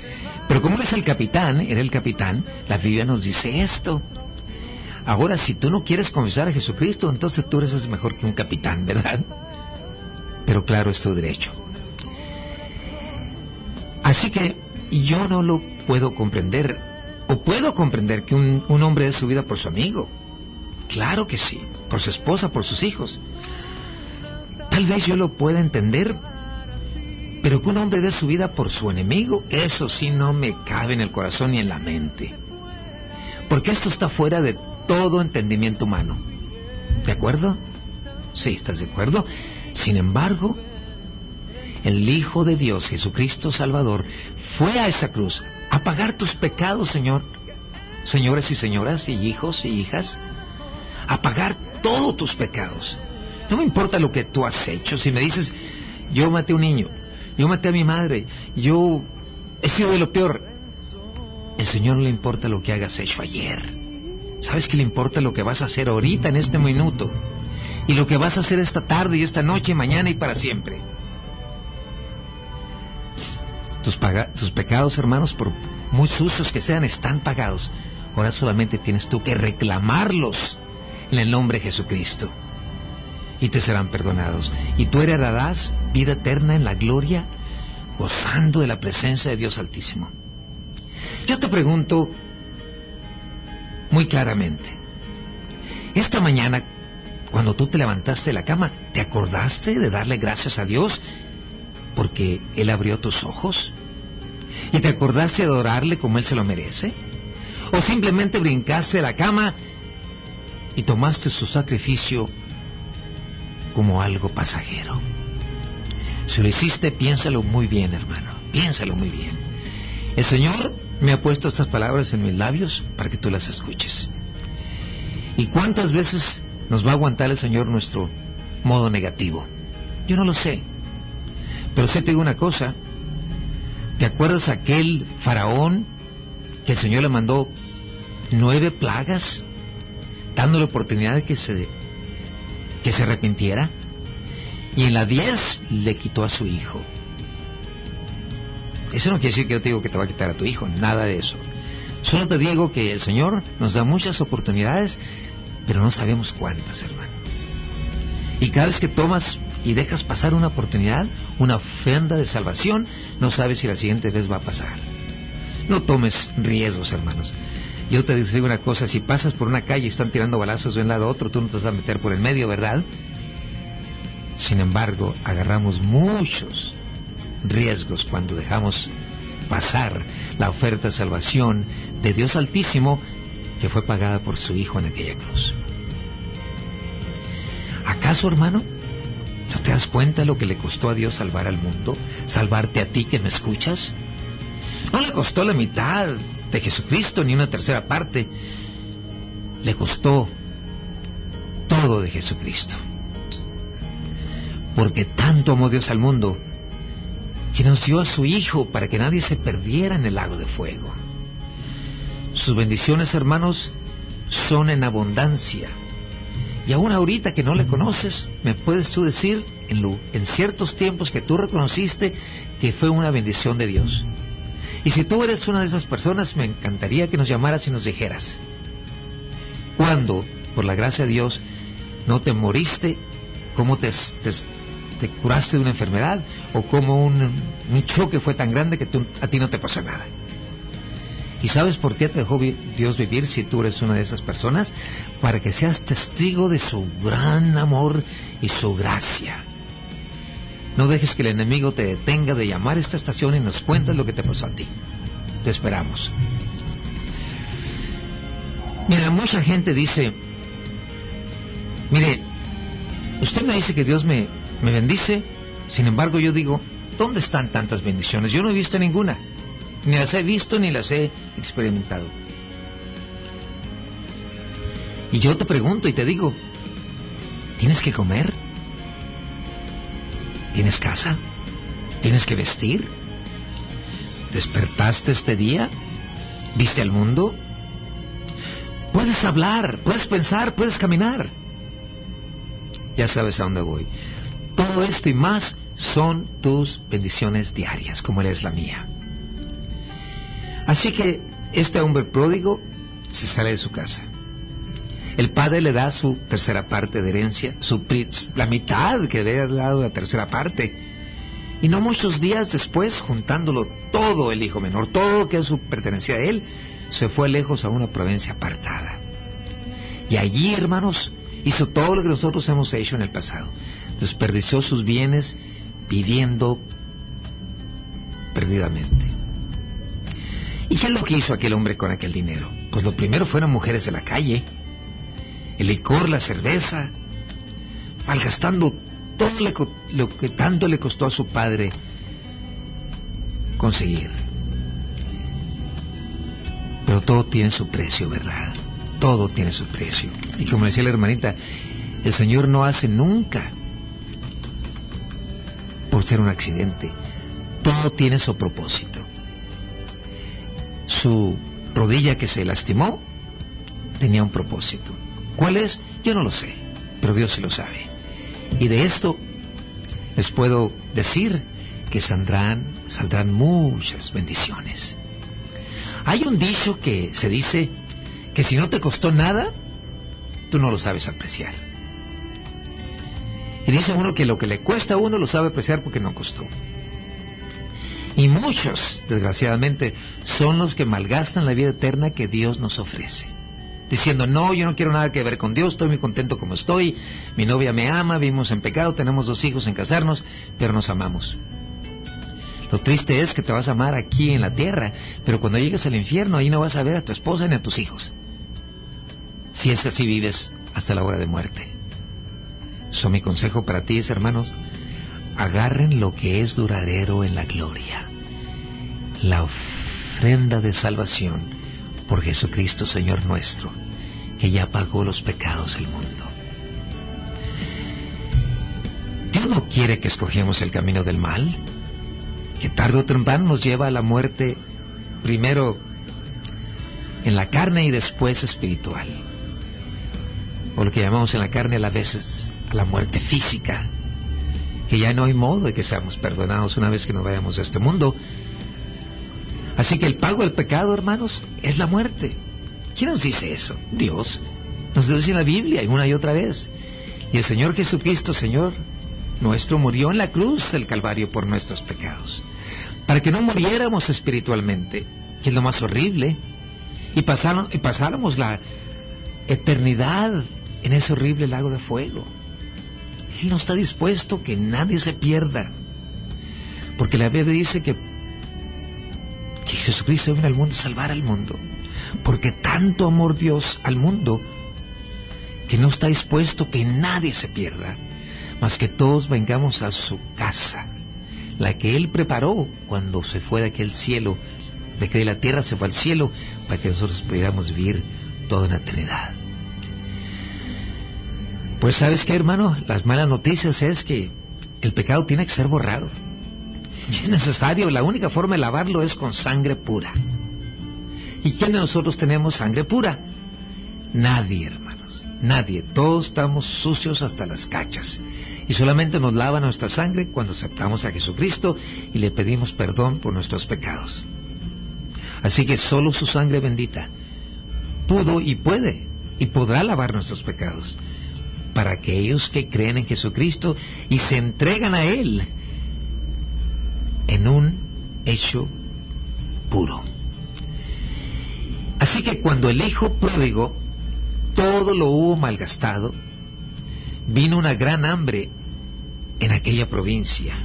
Pero como es el capitán, era el capitán, la Biblia nos dice esto. Ahora, si tú no quieres confesar a Jesucristo, entonces tú eres mejor que un capitán, ¿verdad? Pero claro, es tu derecho. Así que yo no lo puedo comprender, o puedo comprender que un, un hombre dé su vida por su amigo. Claro que sí, por su esposa, por sus hijos. Tal vez yo lo pueda entender pero que un hombre dé su vida por su enemigo, eso sí no me cabe en el corazón ni en la mente. Porque esto está fuera de todo entendimiento humano. ¿De acuerdo? Sí, ¿estás de acuerdo? Sin embargo, el Hijo de Dios, Jesucristo Salvador, fue a esa cruz a pagar tus pecados, Señor. Señores y señoras y hijos y hijas, a pagar todos tus pecados. No me importa lo que tú has hecho. Si me dices, yo maté a un niño, yo maté a mi madre, yo he sido de lo peor. El Señor no le importa lo que hagas hecho ayer. ¿Sabes que le importa lo que vas a hacer ahorita en este minuto? Y lo que vas a hacer esta tarde y esta noche, mañana y para siempre. Tus, tus pecados, hermanos, por muy sucios que sean, están pagados. Ahora solamente tienes tú que reclamarlos en el nombre de Jesucristo y te serán perdonados. Y tú heredarás vida eterna en la gloria, gozando de la presencia de Dios Altísimo. Yo te pregunto muy claramente, esta mañana, cuando tú te levantaste de la cama, ¿te acordaste de darle gracias a Dios porque Él abrió tus ojos? ¿Y te acordaste de adorarle como Él se lo merece? ¿O simplemente brincaste de la cama y tomaste su sacrificio como algo pasajero. Si lo hiciste, piénsalo muy bien, hermano. Piénsalo muy bien. El Señor me ha puesto estas palabras en mis labios para que tú las escuches. ¿Y cuántas veces nos va a aguantar el Señor nuestro modo negativo? Yo no lo sé. Pero sé te digo una cosa. ¿Te acuerdas aquel faraón que el Señor le mandó nueve plagas, dándole oportunidad de que se que se arrepintiera. Y en la 10 le quitó a su hijo. Eso no quiere decir que yo te digo que te va a quitar a tu hijo, nada de eso. Solo te digo que el Señor nos da muchas oportunidades, pero no sabemos cuántas, hermano. Y cada vez que tomas y dejas pasar una oportunidad, una ofrenda de salvación, no sabes si la siguiente vez va a pasar. No tomes riesgos, hermanos. Yo te digo una cosa, si pasas por una calle y están tirando balazos de un lado a otro, tú no te vas a meter por el medio, ¿verdad? Sin embargo, agarramos muchos riesgos cuando dejamos pasar la oferta de salvación de Dios Altísimo que fue pagada por su Hijo en aquella cruz. ¿Acaso, hermano, no te das cuenta lo que le costó a Dios salvar al mundo? ¿Salvarte a ti que me escuchas? No le costó la mitad de Jesucristo ni una tercera parte. Le costó todo de Jesucristo. Porque tanto amó Dios al mundo que nos dio a su Hijo para que nadie se perdiera en el lago de fuego. Sus bendiciones, hermanos, son en abundancia. Y aún ahorita que no le conoces, me puedes tú decir, en, lu- en ciertos tiempos que tú reconociste que fue una bendición de Dios. Y si tú eres una de esas personas, me encantaría que nos llamaras y nos dijeras, cuando, por la gracia de Dios, no te moriste, cómo te, te- te curaste de una enfermedad, o cómo un, choque fue tan grande que a ti no te pasó nada. ¿Y sabes por qué te dejó Dios vivir si tú eres una de esas personas? Para que seas testigo de su gran amor y su gracia. No dejes que el enemigo te detenga de llamar a esta estación y nos cuentes lo que te pasó a ti. Te esperamos. Mira, mucha gente dice, mire, usted me dice que Dios me, me bendice, sin embargo yo digo, ¿dónde están tantas bendiciones? Yo no he visto ninguna. Ni las he visto ni las he experimentado. Y yo te pregunto y te digo, ¿tienes que comer? ¿Tienes casa? ¿Tienes que vestir? ¿Despertaste este día? ¿Viste al mundo? Puedes hablar, puedes pensar, puedes caminar. Ya sabes a dónde voy. Todo esto y más son tus bendiciones diarias, como es la mía. Así que este hombre pródigo se sale de su casa. El padre le da su tercera parte de herencia, su la mitad que le había dado la tercera parte. Y no muchos días después, juntándolo todo el hijo menor, todo que su pertenecía a él, se fue lejos a una provincia apartada. Y allí, hermanos, hizo todo lo que nosotros hemos hecho en el pasado. Desperdició sus bienes viviendo perdidamente. ¿Y qué es lo que hizo aquel hombre con aquel dinero? Pues lo primero fueron mujeres de la calle, el licor, la cerveza, malgastando todo lo que tanto le costó a su padre conseguir. Pero todo tiene su precio, ¿verdad? Todo tiene su precio. Y como decía la hermanita, el Señor no hace nunca por ser un accidente. Todo tiene su propósito. Su rodilla que se lastimó tenía un propósito. ¿Cuál es? Yo no lo sé, pero Dios sí lo sabe. Y de esto les puedo decir que saldrán, saldrán muchas bendiciones. Hay un dicho que se dice que si no te costó nada, tú no lo sabes apreciar. Y dice uno que lo que le cuesta a uno lo sabe apreciar porque no costó. Y muchos, desgraciadamente, son los que malgastan la vida eterna que Dios nos ofrece. Diciendo, no, yo no quiero nada que ver con Dios, estoy muy contento como estoy, mi novia me ama, vivimos en pecado, tenemos dos hijos en casarnos, pero nos amamos. Lo triste es que te vas a amar aquí en la tierra, pero cuando llegues al infierno ahí no vas a ver a tu esposa ni a tus hijos. Si es que así vives hasta la hora de muerte. So, mi consejo para ti es, hermanos, agarren lo que es duradero en la gloria. La ofrenda de salvación por Jesucristo, Señor nuestro, que ya pagó los pecados del mundo. Dios no quiere que escogemos el camino del mal, que tarde o temprano nos lleva a la muerte, primero en la carne y después espiritual. O lo que llamamos en la carne a veces a la muerte física, que ya no hay modo de que seamos perdonados una vez que nos vayamos de este mundo. Así que el pago del pecado, hermanos, es la muerte. ¿Quién nos dice eso? Dios. Nos lo dice la Biblia una y otra vez. Y el Señor Jesucristo, Señor nuestro, murió en la cruz del Calvario por nuestros pecados. Para que no muriéramos espiritualmente, que es lo más horrible, y, y pasáramos la eternidad en ese horrible lago de fuego. Él no está dispuesto que nadie se pierda. Porque la Biblia dice que, que Jesucristo vino al mundo a salvar al mundo. Porque tanto amor Dios al mundo que no está dispuesto que nadie se pierda, mas que todos vengamos a su casa, la que Él preparó cuando se fue de aquel cielo, de que de la tierra se fue al cielo, para que nosotros pudiéramos vivir toda una eternidad. Pues sabes qué, hermano, las malas noticias es que el pecado tiene que ser borrado. *laughs* Es necesario, la única forma de lavarlo es con sangre pura. ¿Y quién de nosotros tenemos sangre pura? Nadie, hermanos. Nadie. Todos estamos sucios hasta las cachas. Y solamente nos lava nuestra sangre cuando aceptamos a Jesucristo y le pedimos perdón por nuestros pecados. Así que solo su sangre bendita pudo y puede y podrá lavar nuestros pecados para aquellos que creen en Jesucristo y se entregan a Él en un hecho puro. Así que cuando el hijo pródigo todo lo hubo malgastado, vino una gran hambre en aquella provincia.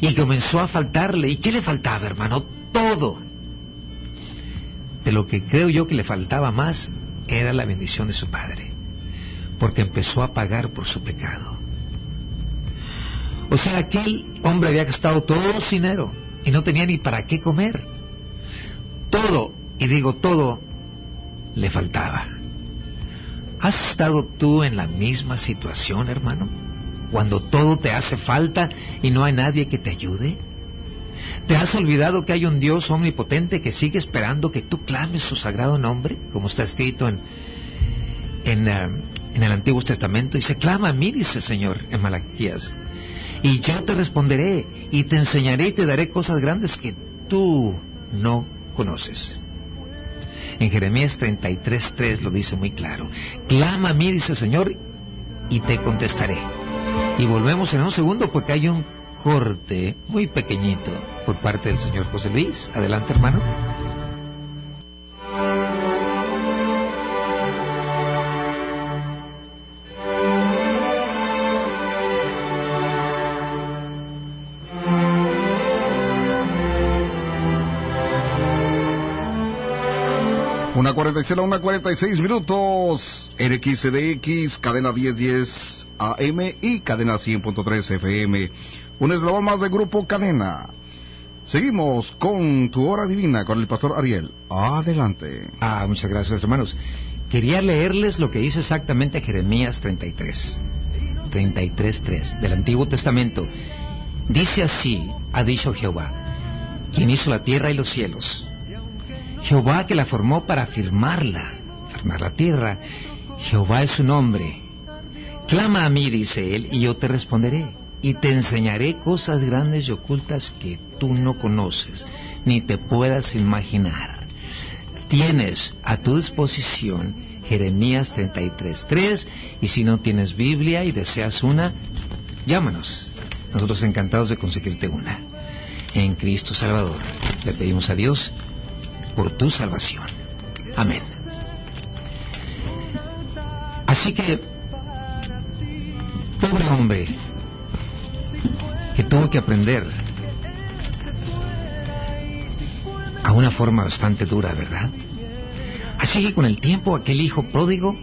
Y comenzó a faltarle. ¿Y qué le faltaba, hermano? Todo. De lo que creo yo que le faltaba más era la bendición de su padre. Porque empezó a pagar por su pecado. O sea, aquel hombre había gastado todo su dinero y no tenía ni para qué comer. Todo, y digo todo, le faltaba. ¿Has estado tú en la misma situación, hermano? Cuando todo te hace falta y no hay nadie que te ayude. ¿Te has olvidado que hay un Dios omnipotente que sigue esperando que tú clames su sagrado nombre, como está escrito en, en, eh, el Antiguo Testamento? Y se clama a mí, dice el Señor en Malaquías. Y yo te responderé y te enseñaré y te daré cosas grandes que tú no conoces. En Jeremías 33.3 lo dice muy claro. Clama a mí, dice el Señor, y te contestaré. Y volvemos en un segundo porque hay un corte muy pequeñito por parte del señor José Luis. Adelante, hermano. Una 46 a una 46 minutos. RXDX, cadena 1010 AM y cadena 100.3 FM. Un eslabón más de Grupo Cadena. Seguimos con tu hora divina con el pastor Ariel. Adelante. Ah, muchas gracias, hermanos. Quería leerles lo que dice exactamente Jeremías 33. 33.3 del Antiguo Testamento. Dice así, ha dicho Jehová, quien hizo la tierra y los cielos Jehová que la formó para afirmarla, afirmar la tierra. Jehová es su nombre. Clama a mí, dice él, y yo te responderé, y te enseñaré cosas grandes y ocultas que tú no conoces, ni te puedas imaginar. Tienes a tu disposición Jeremías 33.3, y si no tienes Biblia y deseas una, llámanos. Nosotros encantados de conseguirte una. En Cristo Salvador. Le pedimos a Dios por tu salvación. Amén. Así que, pobre hombre, que tuvo que aprender a una forma bastante dura, ¿verdad? Así que con el tiempo aquel hijo pródigo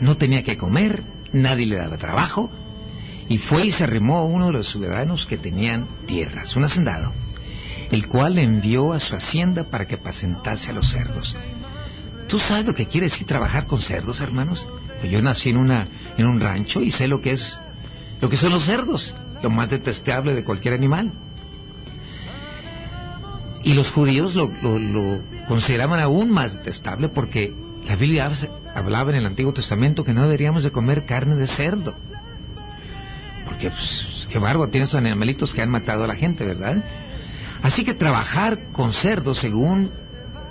no tenía que comer, nadie le daba trabajo, y fue y se arrimó a uno de los ciudadanos que tenían tierras, un hacendado el cual le envió a su hacienda para que apacentase a los cerdos. ¿Tú sabes lo que quiere decir trabajar con cerdos, hermanos? Pues yo nací en, una, en un rancho y sé lo que es, lo que son los cerdos, lo más detestable de cualquier animal. Y los judíos lo, lo consideraban aún más detestable porque la Biblia hablaba en el Antiguo Testamento que no deberíamos de comer carne de cerdo. Porque, pues, qué barbo, tienen esos animalitos que han matado a la gente, ¿verdad? Así que trabajar con cerdos, según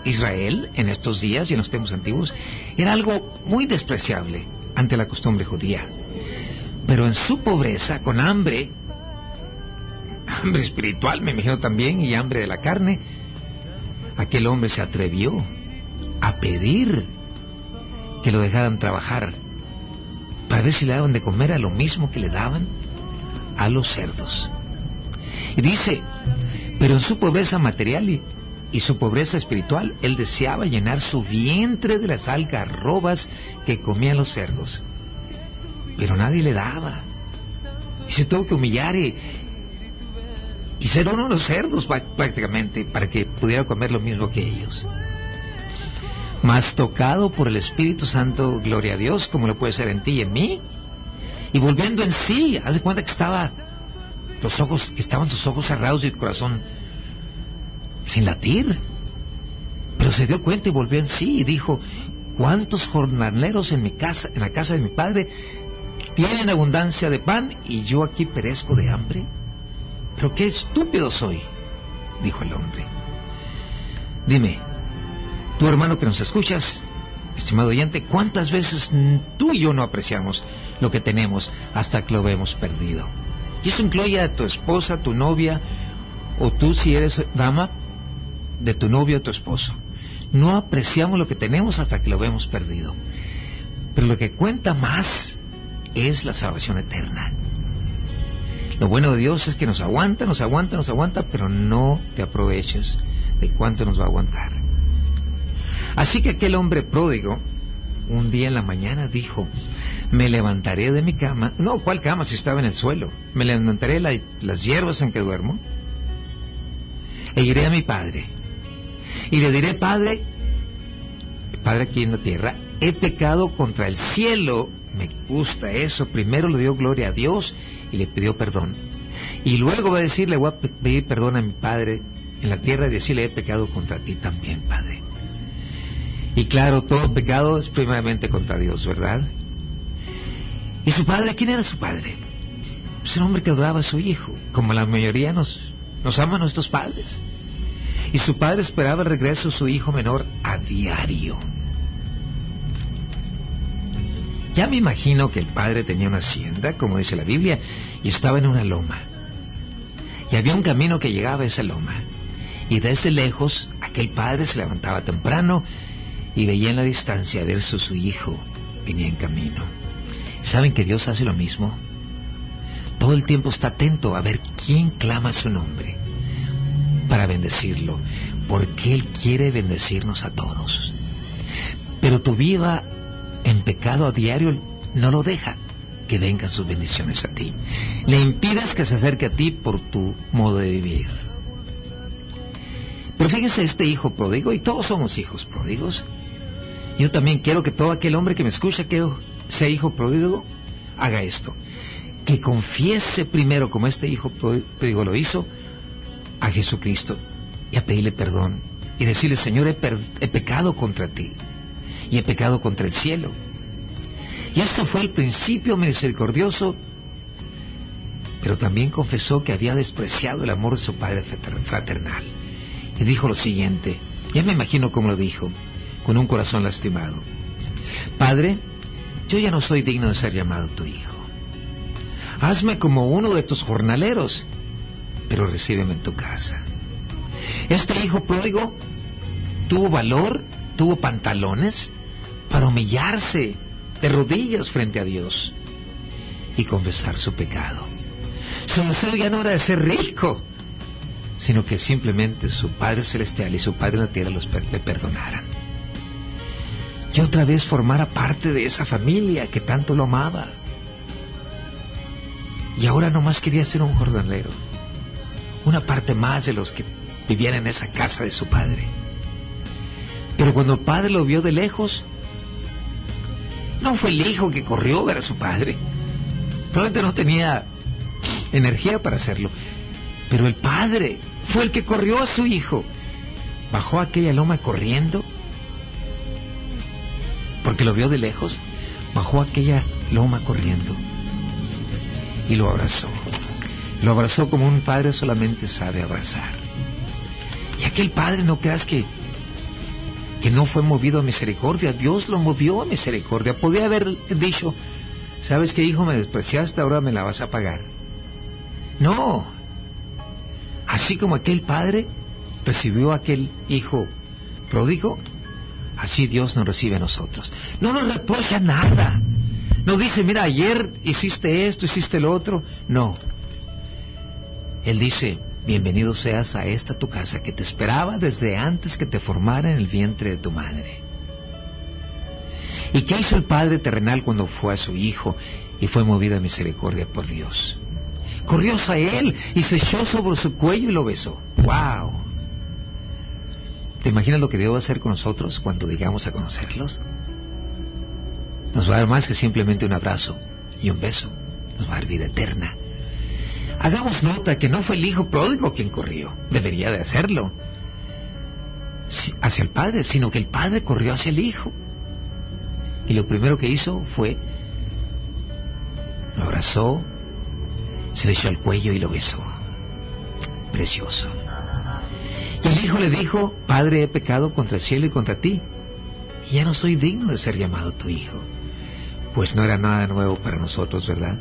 Israel, en estos días y en los tiempos antiguos, era algo muy despreciable ante la costumbre judía. Pero en su pobreza, con hambre, hambre espiritual, me imagino también, y hambre de la carne, aquel hombre se atrevió a pedir que lo dejaran trabajar para ver si le daban de comer a lo mismo que le daban a los cerdos. Y dice, pero en su pobreza material y, su pobreza espiritual, él deseaba llenar su vientre de las algarrobas que comían los cerdos. Pero nadie le daba. Y se tuvo que humillar y, ser uno de los cerdos prácticamente para que pudiera comer lo mismo que ellos. Más tocado por el Espíritu Santo, gloria a Dios, como lo puede ser en ti y en mí. Y volviendo en sí, haz de cuenta que estaba los ojos, estaban sus ojos cerrados y el corazón sin latir. Pero se dio cuenta y volvió en sí y dijo, ¿Cuántos jornaleros en mi casa, en la casa de mi padre, tienen abundancia de pan y yo aquí perezco de hambre? Pero qué estúpido soy, dijo el hombre. Dime, tu hermano que nos escuchas, estimado oyente, ¿cuántas veces tú y yo no apreciamos lo que tenemos hasta que lo vemos perdido? Y eso incluye a tu esposa, tu novia, o tú si eres dama, de tu novio o tu esposo. No apreciamos lo que tenemos hasta que lo vemos perdido. Pero lo que cuenta más es la salvación eterna. Lo bueno de Dios es que nos aguanta, nos aguanta, nos aguanta, pero no te aproveches de cuánto nos va a aguantar. Así que aquel hombre pródigo, un día en la mañana dijo, me levantaré de mi cama, no, ¿cuál cama si estaba en el suelo? Me levantaré las hierbas en que duermo e iré a mi padre y le diré, Padre, Padre aquí en la tierra, he pecado contra el cielo. Me gusta eso. Primero le dio gloria a Dios y le pidió perdón. Y luego va a decir, le voy a pedir perdón a mi Padre en la tierra y decirle, he pecado contra ti también, Padre. Y claro, todo pecado es primeramente contra Dios, ¿verdad? ¿Y su padre? ¿Quién era su padre? Pues un hombre que adoraba a su hijo, como la mayoría nos, nos ama a nuestros padres y su padre esperaba el regreso de su hijo menor a diario. Ya me imagino que el padre tenía una hacienda, como dice la Biblia, y estaba en una loma. Y había un camino que llegaba a esa loma. Y desde lejos, aquel padre se levantaba temprano y veía en la distancia a ver si su hijo venía en camino. ¿Saben que Dios hace lo mismo? Todo el tiempo está atento a ver quién clama su nombre para bendecirlo, porque Él quiere bendecirnos a todos. Pero tu vida en pecado a diario no lo deja que vengan sus bendiciones a ti. Le impidas que se acerque a ti por tu modo de vivir. Pero fíjese este hijo pródigo, y todos somos hijos pródigos. Yo también quiero que todo aquel hombre que me escucha que sea hijo pródigo, haga esto. Que confiese primero como este hijo pródigo lo hizo, a Jesucristo y a pedirle perdón y decirle, Señor, he, pecado contra ti y he pecado contra el cielo. Y esto fue el principio misericordioso, pero también confesó que había despreciado el amor de su padre fraternal. Y dijo lo siguiente, ya me imagino cómo lo dijo, con un corazón lastimado. Padre, yo ya no soy digno de ser llamado tu hijo. Hazme como uno de tus jornaleros pero recíbeme en tu casa. Este hijo pródigo tuvo valor, tuvo pantalones para humillarse de rodillas frente a Dios y confesar su pecado. Su deseo ya no era de ser rico, sino que simplemente su Padre Celestial y su Padre en la tierra los le perdonaran. Y otra vez formara parte de esa familia que tanto lo amaba. Y ahora nomás quería ser un jornalero una parte más de los que vivían en esa casa de su padre. Pero cuando el padre lo vio de lejos, no fue el hijo que corrió a ver a su padre. Probablemente no tenía energía para hacerlo. Pero el padre fue el que corrió a su hijo. Bajó aquella loma corriendo. Porque lo vio de lejos. Bajó aquella loma corriendo. Y lo abrazó. Lo abrazó como un padre solamente sabe abrazar. Y aquel padre no creas que, que no fue movido a misericordia, Dios lo movió a misericordia. Podía haber dicho, ¿sabes qué hijo me despreciaste? Ahora me la vas a pagar. No. Así como aquel padre recibió a aquel hijo pródigo, así Dios nos recibe a nosotros. No nos reprocha nada. No dice, mira, ayer hiciste esto, hiciste lo otro. No. Él dice, bienvenido seas a esta tu casa que te esperaba desde antes que te formara en el vientre de tu madre. ¿Y qué hizo el Padre terrenal cuando fue a su Hijo y fue movido a misericordia por Dios? Corrió a él y se echó sobre su cuello y lo besó. ¡Wow! ¿Te imaginas lo que Dios va a hacer con nosotros cuando digamos a conocerlos? Nos va a dar más que simplemente un abrazo y un beso. Nos va a dar vida eterna. Hagamos nota que no fue el hijo pródigo quien corrió, debería de hacerlo hacia el padre, sino que el padre corrió hacia el hijo. Y lo primero que hizo fue, lo abrazó, se le echó al cuello y lo besó. Precioso. El hijo le dijo, Padre, he pecado contra el cielo y contra ti, y ya no soy digno de ser llamado tu hijo. Pues no era nada nuevo para nosotros, ¿verdad?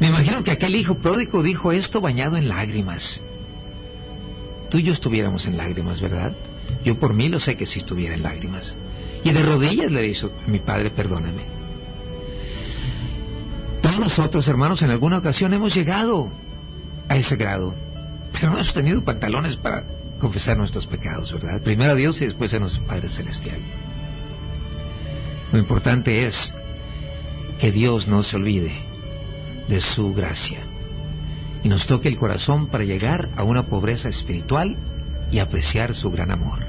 Me imagino que aquel hijo pródigo dijo esto bañado en lágrimas. Tú y yo estuviéramos en lágrimas, ¿verdad? Yo por mí lo sé que si estuviera en lágrimas. Y de rodillas le dijo, mi padre, perdóname. Todos nosotros, hermanos, en alguna ocasión hemos llegado a ese grado, pero no hemos tenido pantalones para confesar nuestros pecados, ¿verdad? Primero a Dios y después a nuestro Padre Celestial. Lo importante es que Dios no se olvide de su gracia y nos toque el corazón para llegar a una pobreza espiritual y apreciar su gran amor.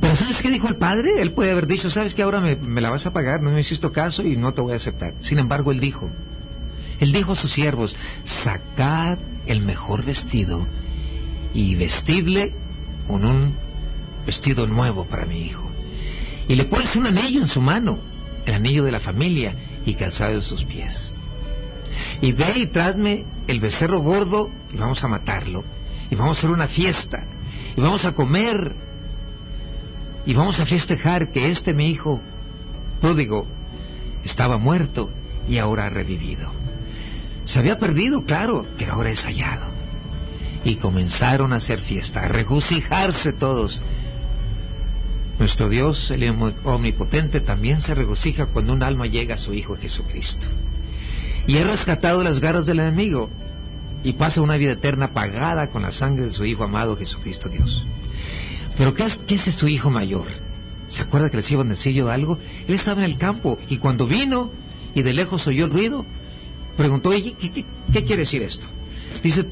Pero ¿sabes qué dijo el padre? Él puede haber dicho, ¿sabes que ahora me, me, la vas a pagar? No me hiciste caso y no te voy a aceptar. Sin embargo, él dijo, él dijo a sus siervos, sacad el mejor vestido y vestidle con un vestido nuevo para mi hijo. Y le pones un anillo en su mano, el anillo de la familia, y calzado en sus pies. Y ve y tradme el becerro gordo y vamos a matarlo. Y vamos a hacer una fiesta. Y vamos a comer. Y vamos a festejar que este mi hijo pródigo estaba muerto y ahora ha revivido. Se había perdido, claro, pero ahora es hallado. Y comenzaron a hacer fiesta, a regocijarse todos. Nuestro Dios, el omnipotente, también se regocija cuando un alma llega a su Hijo Jesucristo. Y es rescatado de las garras del enemigo y pasa una vida eterna pagada con la sangre de su Hijo amado Jesucristo Dios. Pero ¿qué es, qué es su Hijo mayor? ¿Se acuerda que le iba en el sello de algo? Él estaba en el campo y cuando vino y de lejos oyó el ruido, preguntó, ¿qué, qué, qué quiere decir esto? Dice,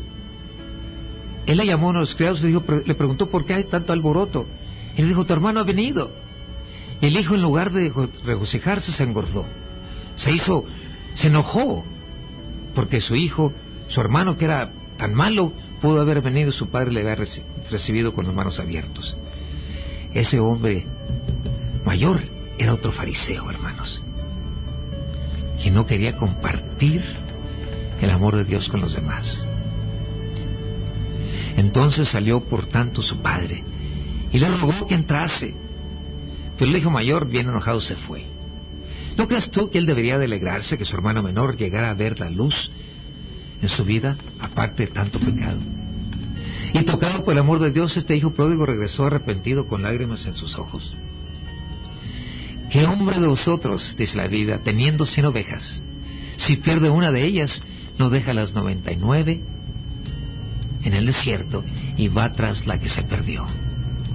él le llamó a los criados y le, dijo, le preguntó por qué hay tanto alboroto. Le dijo, tu hermano ha venido. Y el hijo en lugar de regocijarse se engordó. Se hizo, se enojó. Porque su hijo, su hermano que era tan malo, pudo haber venido y su padre le había recibido con las manos abiertas. Ese hombre mayor era otro fariseo, hermanos, que no quería compartir el amor de Dios con los demás. Entonces salió por tanto su padre y le rogó que entrase. Pero el hijo mayor, bien enojado, se fue. ¿No crees tú que él debería de alegrarse que su hermano menor llegara a ver la luz en su vida, aparte de tanto pecado? Y tocado por el amor de Dios, este hijo pródigo regresó arrepentido con lágrimas en sus ojos. ¿Qué hombre de vosotros, dice la Biblia, teniendo cien ovejas, si pierde una de ellas, no deja las noventa y nueve en el desierto y va tras la que se perdió?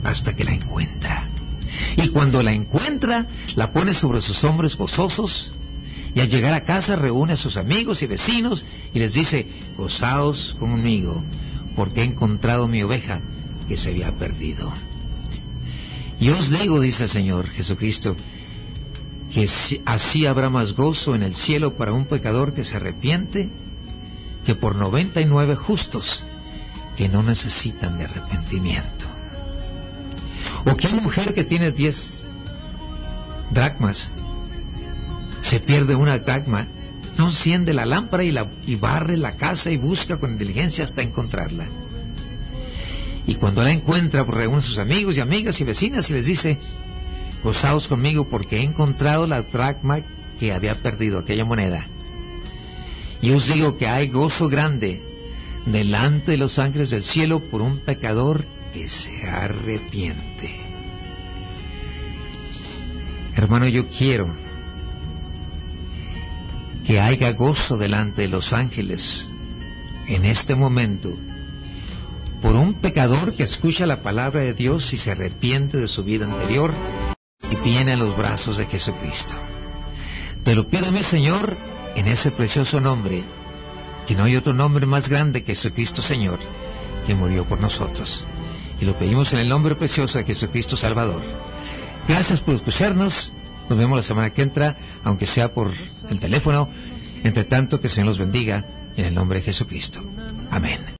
hasta que la encuentra. Y cuando la encuentra, la pone sobre sus hombros gozosos y al llegar a casa reúne a sus amigos y vecinos y les dice, gozaos conmigo, porque he encontrado mi oveja que se había perdido. Y os digo, dice el Señor Jesucristo, que así habrá más gozo en el cielo para un pecador que se arrepiente que por noventa y nueve justos que no necesitan de arrepentimiento. O que mujer que tiene 10 dracmas se pierde una dracma, no enciende la lámpara y, la, y barre la casa y busca con inteligencia hasta encontrarla. Y cuando la encuentra, pues reúne a sus amigos y amigas y vecinas y les dice, gozaos conmigo porque he encontrado la dracma que había perdido, aquella moneda. Y os digo que hay gozo grande delante de los ángeles del cielo por un pecador que se arrepiente. Hermano, yo quiero que haya gozo delante de los ángeles en este momento por un pecador que escucha la palabra de Dios y se arrepiente de su vida anterior y viene a los brazos de Jesucristo. Te lo pido, mi Señor, en ese precioso nombre, que no hay otro nombre más grande que Jesucristo Señor, que murió por nosotros. Y lo pedimos en el nombre precioso de Jesucristo Salvador. Gracias por escucharnos. Nos vemos la semana que entra, aunque sea por el teléfono. Entre tanto, que el Señor los bendiga en el nombre de Jesucristo. Amén.